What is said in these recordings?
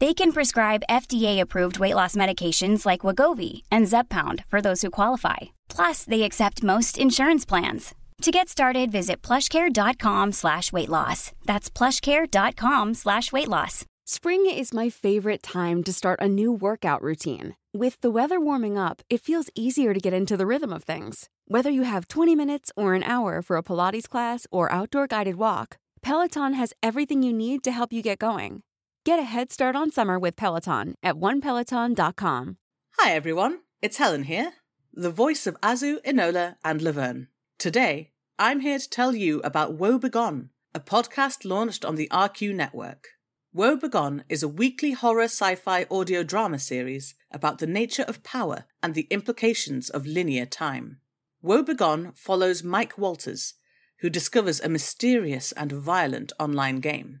They can prescribe FDA-approved weight loss medications like Wegovy and Zepbound for those who qualify. Plus, they accept most insurance plans. To get started, visit plushcare.com slash weight loss. That's plushcare.com slash weight loss. Spring is my favorite time to start a new workout routine. With the weather warming up, it feels easier to get into the rhythm of things. Whether you have 20 minutes or an hour for a Pilates class or outdoor guided walk, Peloton has everything you need to help you get going. Get a head start on summer with Peloton at onepeloton.com. Hi everyone, it's Helen here, the voice of Azu, Enola, and Laverne. Today, I'm here to tell you about Woe Begone, a podcast launched on the RQ network. Woe Begone is a weekly horror sci fi audio drama series about the nature of power and the implications of linear time. Woe Begone follows Mike Walters, who discovers a mysterious and violent online game.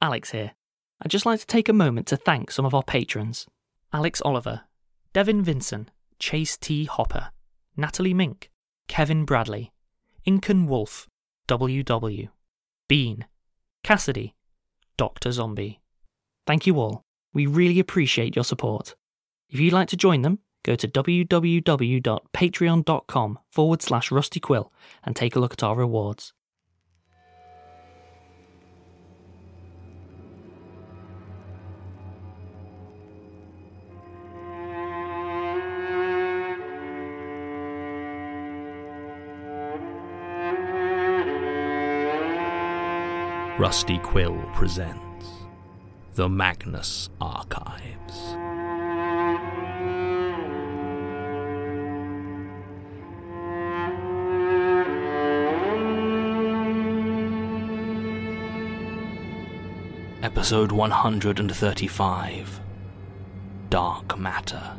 Alex here. I'd just like to take a moment to thank some of our patrons Alex Oliver, Devin Vinson, Chase T. Hopper, Natalie Mink, Kevin Bradley, Inken Wolff, WW, Bean, Cassidy, Dr. Zombie. Thank you all. We really appreciate your support. If you'd like to join them, go to www.patreon.com forward slash rustyquill and take a look at our rewards. Rusty Quill presents The Magnus Archives. Episode 135 Dark Matter.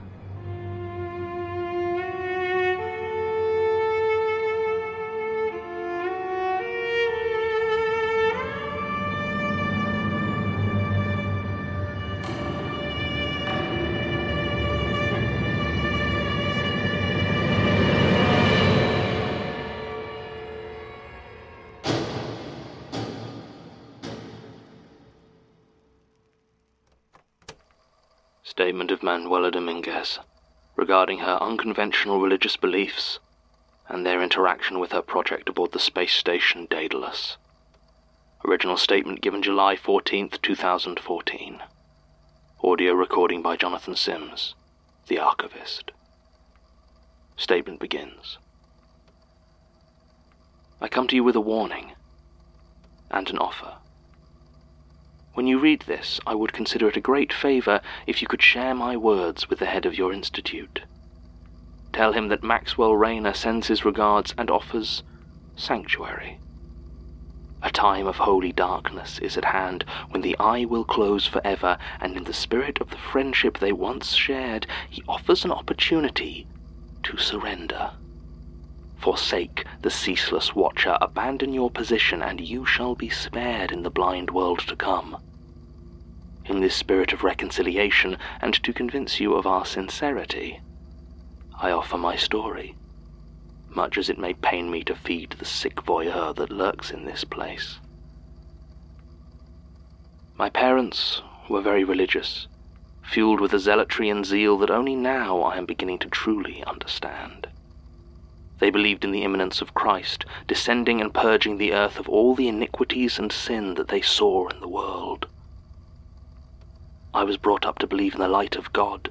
Statement of Manuela Dominguez regarding her unconventional religious beliefs and their interaction with her project aboard the space station Daedalus. Original statement given July 14th, 2014. Audio recording by Jonathan Sims, the archivist. Statement begins. I come to you with a warning and an offer. When you read this, I would consider it a great favor if you could share my words with the head of your institute. Tell him that Maxwell Rayner sends his regards and offers sanctuary. A time of holy darkness is at hand when the eye will close forever, and in the spirit of the friendship they once shared, he offers an opportunity to surrender. Forsake the ceaseless watcher, abandon your position, and you shall be spared in the blind world to come. In this spirit of reconciliation, and to convince you of our sincerity, I offer my story much as it may pain me to feed the sick voyeur that lurks in this place. My parents were very religious, fueled with a zealotry and zeal that only now I am beginning to truly understand. They believed in the imminence of Christ, descending and purging the earth of all the iniquities and sin that they saw in the world. I was brought up to believe in the light of God,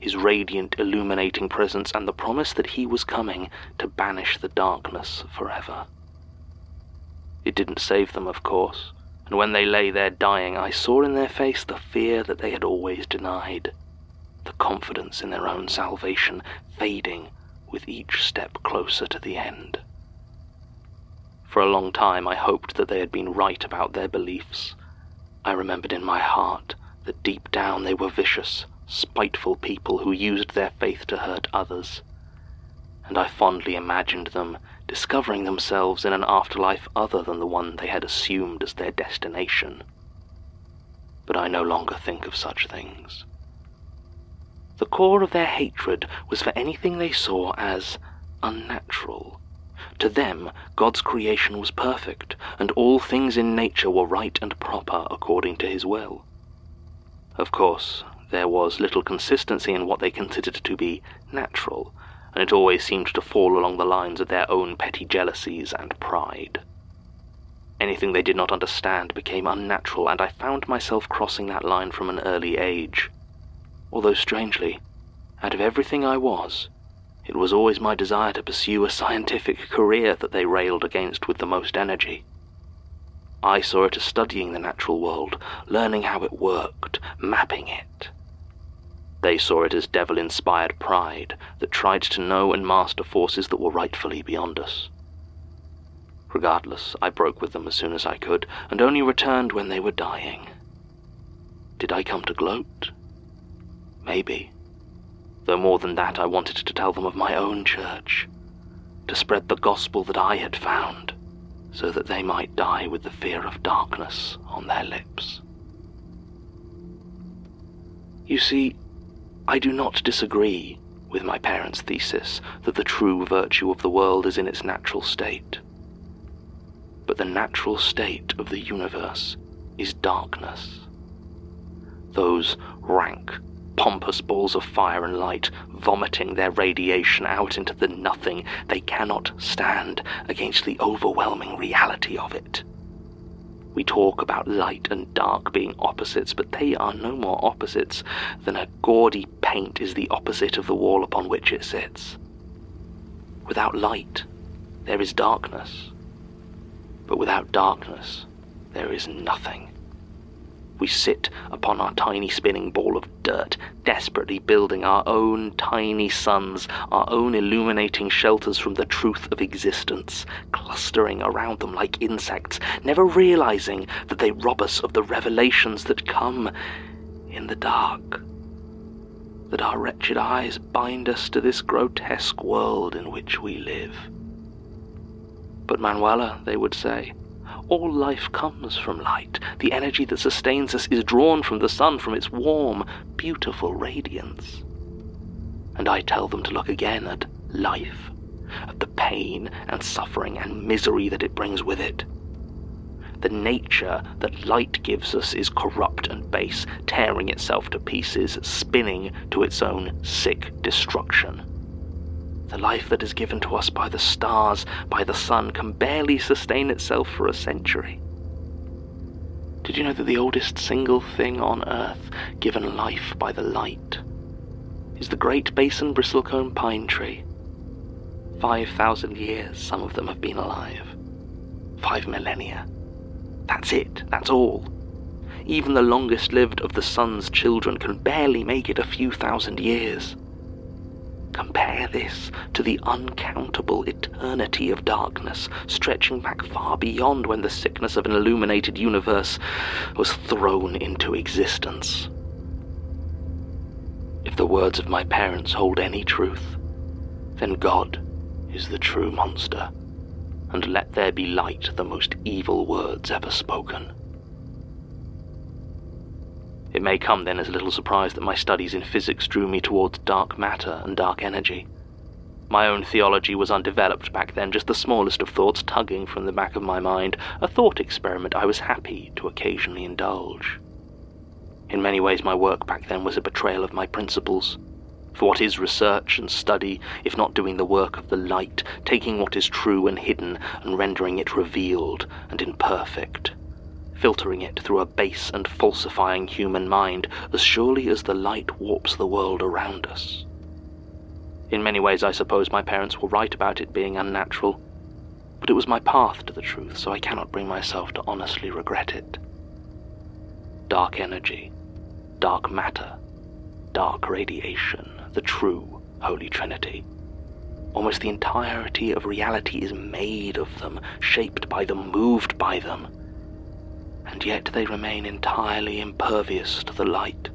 his radiant, illuminating presence, and the promise that he was coming to banish the darkness forever. It didn't save them, of course, and when they lay there dying, I saw in their face the fear that they had always denied, the confidence in their own salvation fading with each step closer to the end. For a long time I hoped that they had been right about their beliefs. I remembered in my heart that deep down they were vicious, spiteful people who used their faith to hurt others. And I fondly imagined them discovering themselves in an afterlife other than the one they had assumed as their destination. But I no longer think of such things. The core of their hatred was for anything they saw as unnatural. To them, God's creation was perfect, and all things in nature were right and proper according to his will. Of course, there was little consistency in what they considered to be natural, and it always seemed to fall along the lines of their own petty jealousies and pride. Anything they did not understand became unnatural, and I found myself crossing that line from an early age. Although, strangely, out of everything I was, it was always my desire to pursue a scientific career that they railed against with the most energy. I saw it as studying the natural world, learning how it worked, mapping it. They saw it as devil inspired pride that tried to know and master forces that were rightfully beyond us. Regardless, I broke with them as soon as I could, and only returned when they were dying. Did I come to gloat? Maybe. Though more than that, I wanted to tell them of my own church, to spread the gospel that I had found, so that they might die with the fear of darkness on their lips. You see, I do not disagree with my parents' thesis that the true virtue of the world is in its natural state. But the natural state of the universe is darkness. Those rank, pompous balls of fire and light vomiting their radiation out into the nothing, they cannot stand against the overwhelming reality of it. We talk about light and dark being opposites, but they are no more opposites than a gaudy paint is the opposite of the wall upon which it sits. Without light, there is darkness. But without darkness, there is nothing. We sit upon our tiny spinning ball of dirt, desperately building our own tiny suns, our own illuminating shelters from the truth of existence, clustering around them like insects, never realizing that they rob us of the revelations that come in the dark. That our wretched eyes bind us to this grotesque world in which we live. But Manuela, they would say, all life comes from light. The energy that sustains us is drawn from the sun, from its warm, beautiful radiance. And I tell them to look again at life, at the pain and suffering and misery that it brings with it. The nature that light gives us is corrupt and base, tearing itself to pieces, spinning to its own sick destruction. The life that is given to us by the stars, by the sun, can barely sustain itself for a century. Did you know that the oldest single thing on Earth given life by the light is the great basin bristlecone pine tree? Five thousand years some of them have been alive. Five millennia. That's it, that's all. Even the longest lived of the sun's children can barely make it a few thousand years. Compare this to the uncountable eternity of darkness stretching back far beyond when the sickness of an illuminated universe was thrown into existence. If the words of my parents hold any truth, then God is the true monster, and let there be light the most evil words ever spoken. It may come then as a little surprise that my studies in physics drew me towards dark matter and dark energy. My own theology was undeveloped back then, just the smallest of thoughts tugging from the back of my mind, a thought experiment I was happy to occasionally indulge. In many ways, my work back then was a betrayal of my principles. For what is research and study, if not doing the work of the light, taking what is true and hidden and rendering it revealed and imperfect? Filtering it through a base and falsifying human mind as surely as the light warps the world around us. In many ways, I suppose my parents were right about it being unnatural, but it was my path to the truth, so I cannot bring myself to honestly regret it. Dark energy, dark matter, dark radiation, the true Holy Trinity. Almost the entirety of reality is made of them, shaped by them, moved by them and yet they remain entirely impervious to the light.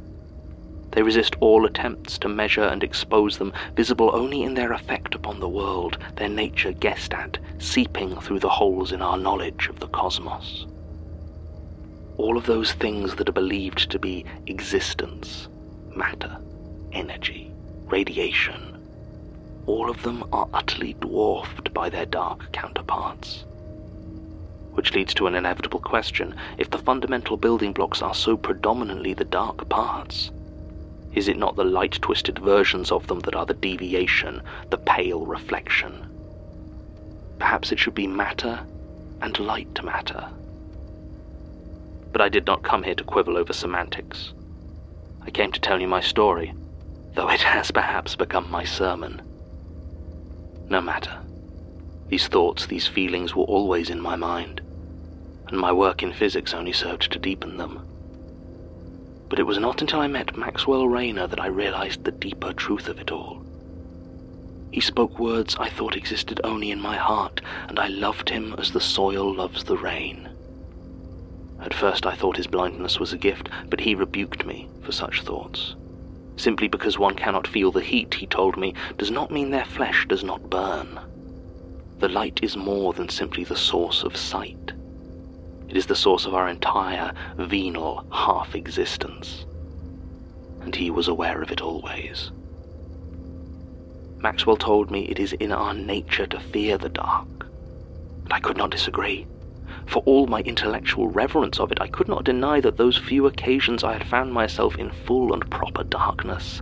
They resist all attempts to measure and expose them, visible only in their effect upon the world, their nature guessed at, seeping through the holes in our knowledge of the cosmos. All of those things that are believed to be existence, matter, energy, radiation, all of them are utterly dwarfed by their dark counterparts which leads to an inevitable question if the fundamental building blocks are so predominantly the dark parts. Is it not the light twisted versions of them that are the deviation, the pale reflection? Perhaps it should be matter and light matter. But I did not come here to quibble over semantics. I came to tell you my story, though it has perhaps become my sermon. No matter. These thoughts, these feelings were always in my mind, and my work in physics only served to deepen them. But it was not until I met Maxwell Rayner that I realized the deeper truth of it all. He spoke words I thought existed only in my heart, and I loved him as the soil loves the rain. At first I thought his blindness was a gift, but he rebuked me for such thoughts. Simply because one cannot feel the heat, he told me, does not mean their flesh does not burn. The light is more than simply the source of sight. It is the source of our entire venal half existence. And he was aware of it always. Maxwell told me it is in our nature to fear the dark. And I could not disagree. For all my intellectual reverence of it, I could not deny that those few occasions I had found myself in full and proper darkness,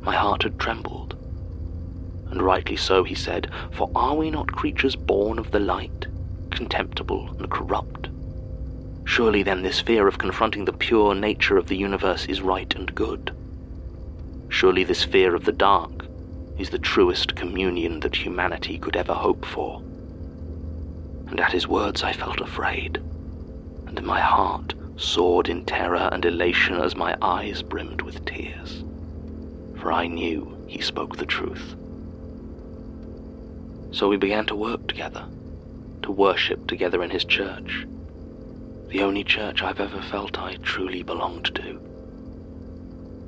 my heart had trembled and rightly so, he said, for are we not creatures born of the light, contemptible and corrupt? Surely then this fear of confronting the pure nature of the universe is right and good. Surely this fear of the dark is the truest communion that humanity could ever hope for. And at his words I felt afraid, and my heart soared in terror and elation as my eyes brimmed with tears. For I knew he spoke the truth. So we began to work together, to worship together in his church, the only church I've ever felt I truly belonged to.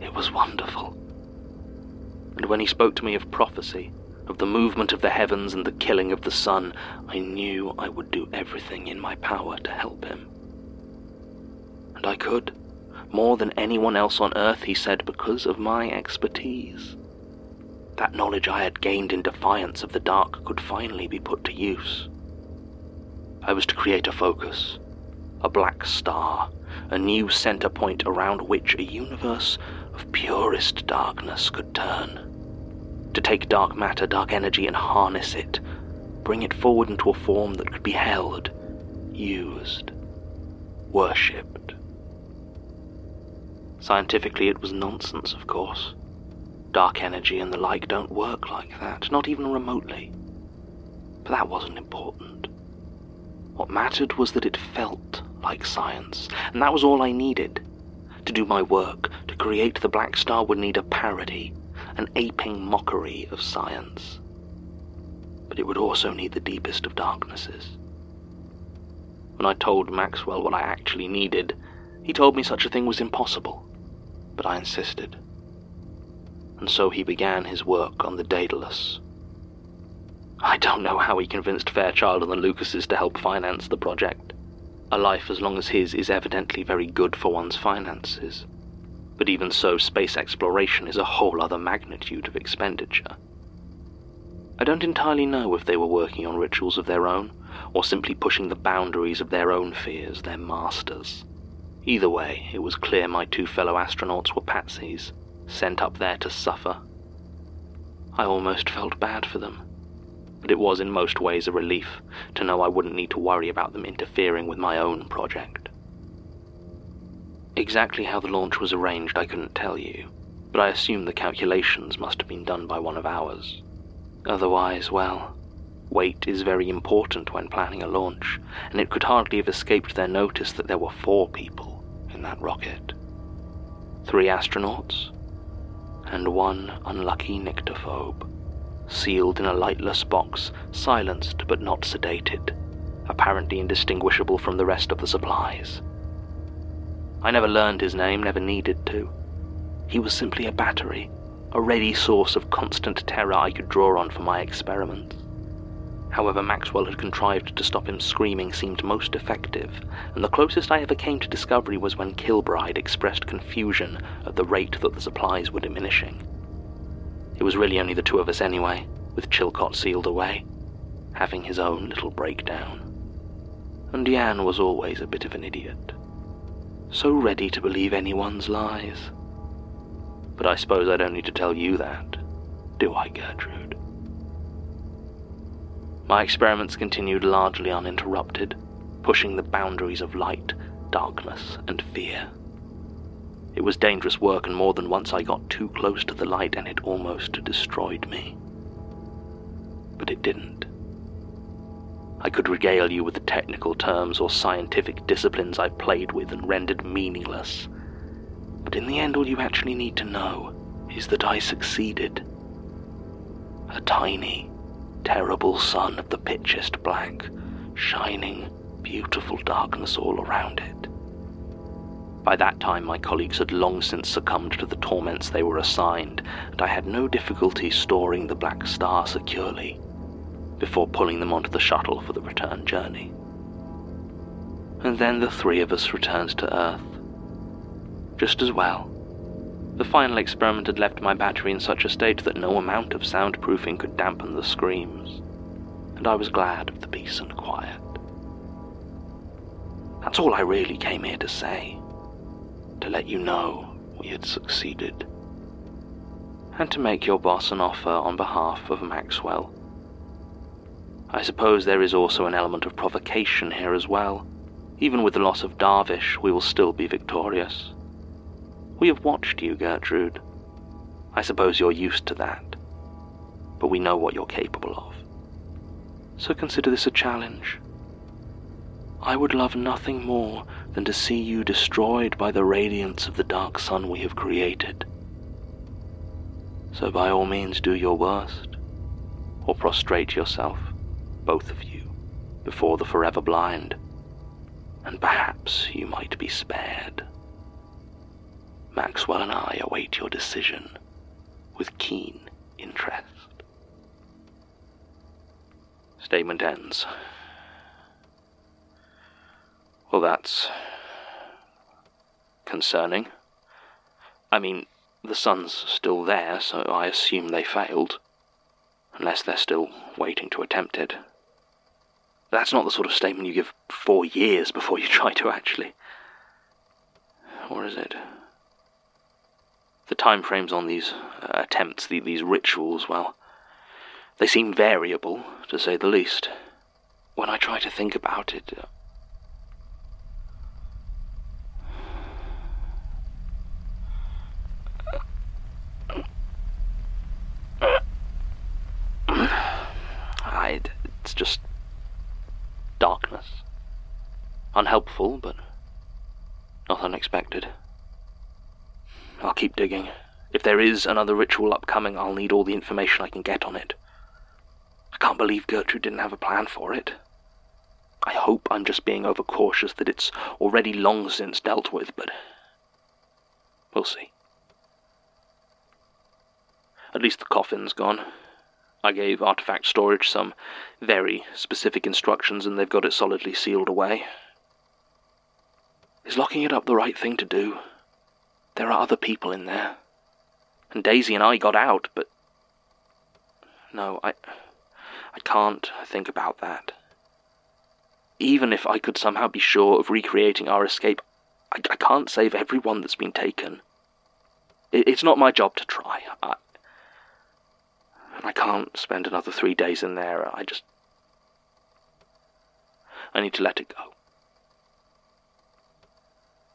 It was wonderful. And when he spoke to me of prophecy, of the movement of the heavens and the killing of the sun, I knew I would do everything in my power to help him. And I could, more than anyone else on earth, he said, because of my expertise. That knowledge I had gained in defiance of the dark could finally be put to use. I was to create a focus, a black star, a new center point around which a universe of purest darkness could turn. To take dark matter, dark energy, and harness it, bring it forward into a form that could be held, used, worshipped. Scientifically, it was nonsense, of course. Dark energy and the like don't work like that, not even remotely. But that wasn't important. What mattered was that it felt like science, and that was all I needed. To do my work, to create the Black Star would need a parody, an aping mockery of science. But it would also need the deepest of darknesses. When I told Maxwell what I actually needed, he told me such a thing was impossible, but I insisted. And so he began his work on the Daedalus. I don't know how he convinced Fairchild and the Lucases to help finance the project. A life as long as his is evidently very good for one's finances. But even so, space exploration is a whole other magnitude of expenditure. I don't entirely know if they were working on rituals of their own, or simply pushing the boundaries of their own fears, their masters. Either way, it was clear my two fellow astronauts were patsies, sent up there to suffer. I almost felt bad for them but it was in most ways a relief to know I wouldn't need to worry about them interfering with my own project. Exactly how the launch was arranged I couldn't tell you, but I assume the calculations must have been done by one of ours. Otherwise, well, weight is very important when planning a launch, and it could hardly have escaped their notice that there were four people in that rocket. Three astronauts, and one unlucky nyctophobe sealed in a lightless box, silenced but not sedated, apparently indistinguishable from the rest of the supplies. I never learned his name, never needed to. He was simply a battery, a ready source of constant terror I could draw on for my experiments. However, Maxwell had contrived to stop him screaming seemed most effective, and the closest I ever came to discovery was when Kilbride expressed confusion at the rate that the supplies were diminishing. It was really only the two of us anyway, with Chilcott sealed away, having his own little breakdown. And Yan was always a bit of an idiot. So ready to believe anyone's lies. But I suppose I don't need to tell you that, do I, Gertrude? My experiments continued largely uninterrupted, pushing the boundaries of light, darkness, and fear. It was dangerous work, and more than once I got too close to the light and it almost destroyed me. But it didn't. I could regale you with the technical terms or scientific disciplines I played with and rendered meaningless. But in the end, all you actually need to know is that I succeeded. A tiny, terrible sun of the pitchiest black, shining, beautiful darkness all around it. By that time, my colleagues had long since succumbed to the torments they were assigned, and I had no difficulty storing the Black Star securely before pulling them onto the shuttle for the return journey. And then the three of us returned to Earth. Just as well. The final experiment had left my battery in such a state that no amount of soundproofing could dampen the screams, and I was glad of the peace and quiet. That's all I really came here to say to let you know we had succeeded, and to make your boss an offer on behalf of Maxwell. I suppose there is also an element of provocation here as well. Even with the loss of Darvish, we will still be victorious. We have watched you, Gertrude. I suppose you're used to that. But we know what you're capable of. So consider this a challenge. I would love nothing more than to see you destroyed by the radiance of the dark sun we have created. So by all means do your worst, or prostrate yourself, both of you, before the forever blind, and perhaps you might be spared. Maxwell and I await your decision with keen interest. Statement ends. Well, that's concerning. I mean, the sun's still there, so I assume they failed. Unless they're still waiting to attempt it. That's not the sort of statement you give four years before you try to actually. Or is it? The time frames on these uh, attempts, the, these rituals, well, they seem variable, to say the least. When I try to think about it, I, it's just darkness. Unhelpful, but not unexpected. I'll keep digging, If there is another ritual upcoming, I'll need all the information I can get on it. I can't believe Gertrude didn't have a plan for it. I hope I'm just being overcautious that it's already long since dealt with, but we'll see. At least the coffin's gone. I gave artifact storage some very specific instructions, and they've got it solidly sealed away. Is locking it up the right thing to do? There are other people in there. And Daisy and I got out, but. No, I. I can't think about that. Even if I could somehow be sure of recreating our escape, I, I can't save everyone that's been taken. It, it's not my job to try. I, can't spend another three days in there. I just. I need to let it go.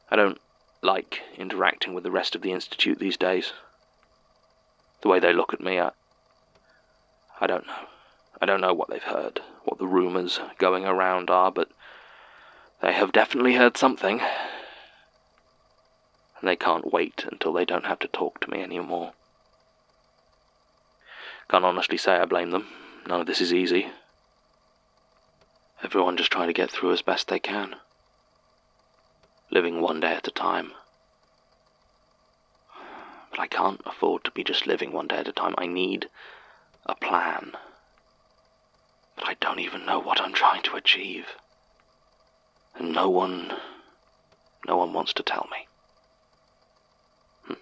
I don't like interacting with the rest of the Institute these days. The way they look at me, I. I don't know. I don't know what they've heard, what the rumours going around are, but they have definitely heard something. And they can't wait until they don't have to talk to me anymore. Can't honestly say I blame them. None of this is easy. Everyone just trying to get through as best they can. Living one day at a time. But I can't afford to be just living one day at a time. I need a plan. But I don't even know what I'm trying to achieve. And no one. no one wants to tell me. Hm.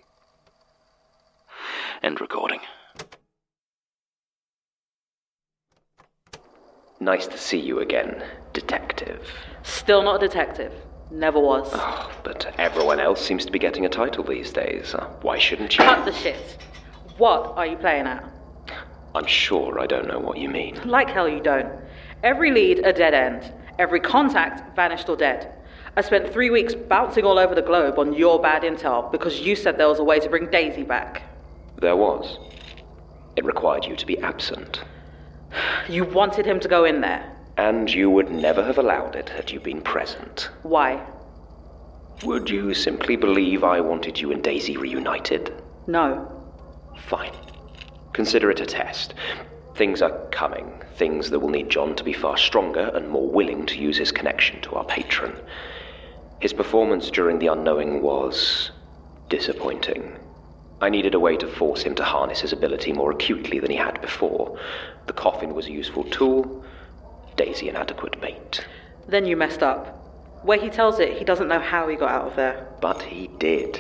End recording. Nice to see you again, detective. Still not a detective. Never was. Oh, but everyone else seems to be getting a title these days. Uh, why shouldn't you? Cut the shit. What are you playing at? I'm sure I don't know what you mean. Like hell you don't. Every lead a dead end. Every contact vanished or dead. I spent three weeks bouncing all over the globe on your bad intel because you said there was a way to bring Daisy back. There was. It required you to be absent. You wanted him to go in there. And you would never have allowed it had you been present. Why? Would you simply believe I wanted you and Daisy reunited? No. Fine. Consider it a test. Things are coming, things that will need John to be far stronger and more willing to use his connection to our patron. His performance during the unknowing was disappointing. I needed a way to force him to harness his ability more acutely than he had before. The coffin was a useful tool, Daisy an adequate bait. Then you messed up. Where he tells it, he doesn't know how he got out of there. But he did.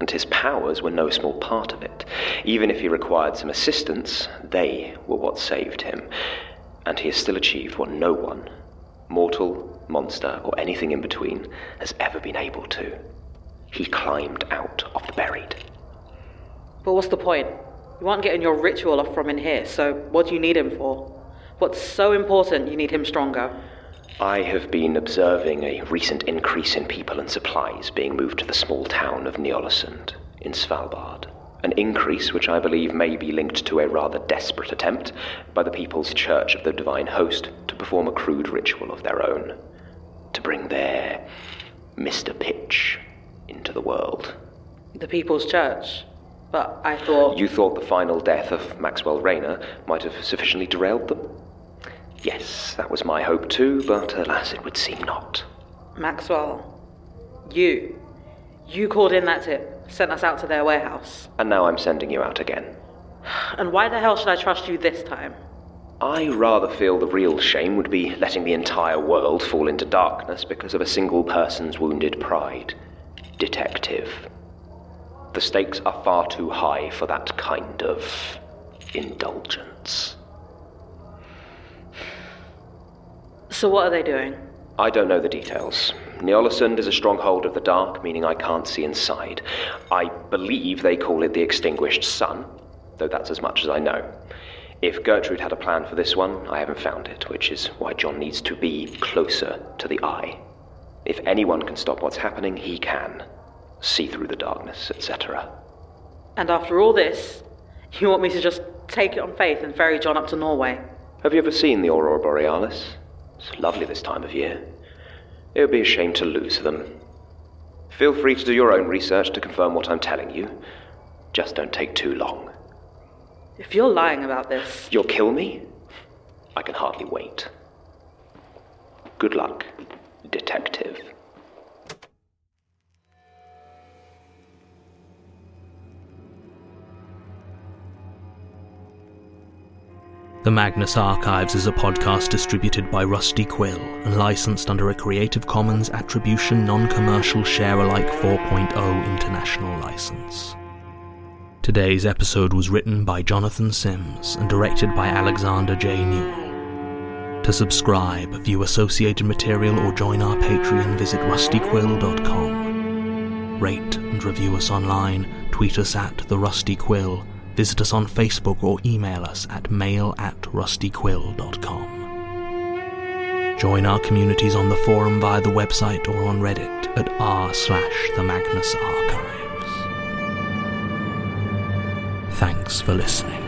And his powers were no small part of it. Even if he required some assistance, they were what saved him. And he has still achieved what no one, mortal, monster, or anything in between, has ever been able to. He climbed out of the buried. But what's the point? You aren't getting your ritual off from in here, so what do you need him for? What's so important you need him stronger? I have been observing a recent increase in people and supplies being moved to the small town of Ny-Ålesund in Svalbard. An increase which I believe may be linked to a rather desperate attempt by the People's Church of the Divine Host to perform a crude ritual of their own. To bring their Mr. Pitch into the world. The People's Church? But I thought. You thought the final death of Maxwell Rayner might have sufficiently derailed them? Yes, that was my hope too, but alas, it would seem not. Maxwell, you. You called in that tip, sent us out to their warehouse. And now I'm sending you out again. And why the hell should I trust you this time? I rather feel the real shame would be letting the entire world fall into darkness because of a single person's wounded pride. Detective. The stakes are far too high for that kind of indulgence. So, what are they doing? I don't know the details. Ny-Ålesund is a stronghold of the dark, meaning I can't see inside. I believe they call it the Extinguished Sun, though that's as much as I know. If Gertrude had a plan for this one, I haven't found it, which is why John needs to be closer to the eye. If anyone can stop what's happening, he can. See through the darkness, etc. And after all this, you want me to just take it on faith and ferry John up to Norway? Have you ever seen the Aurora Borealis? It's lovely this time of year. It would be a shame to lose them. Feel free to do your own research to confirm what I'm telling you. Just don't take too long. If you're lying about this, You'll kill me? I can hardly wait. Good luck, detective. The Magnus Archives is a podcast distributed by Rusty Quill and licensed under a Creative Commons Attribution Non Commercial Share Alike 4.0 International License. Today's episode was written by Jonathan Sims and directed by Alexander J. Newall. To subscribe, view associated material, or join our Patreon, visit rustyquill.com. Rate and review us online, tweet us at The Rusty Quill, visit us on Facebook, or email us at mail at rustyquill.com. Join our communities on the forum via the website or on Reddit at r slash the Magnus Archives. Thanks for listening.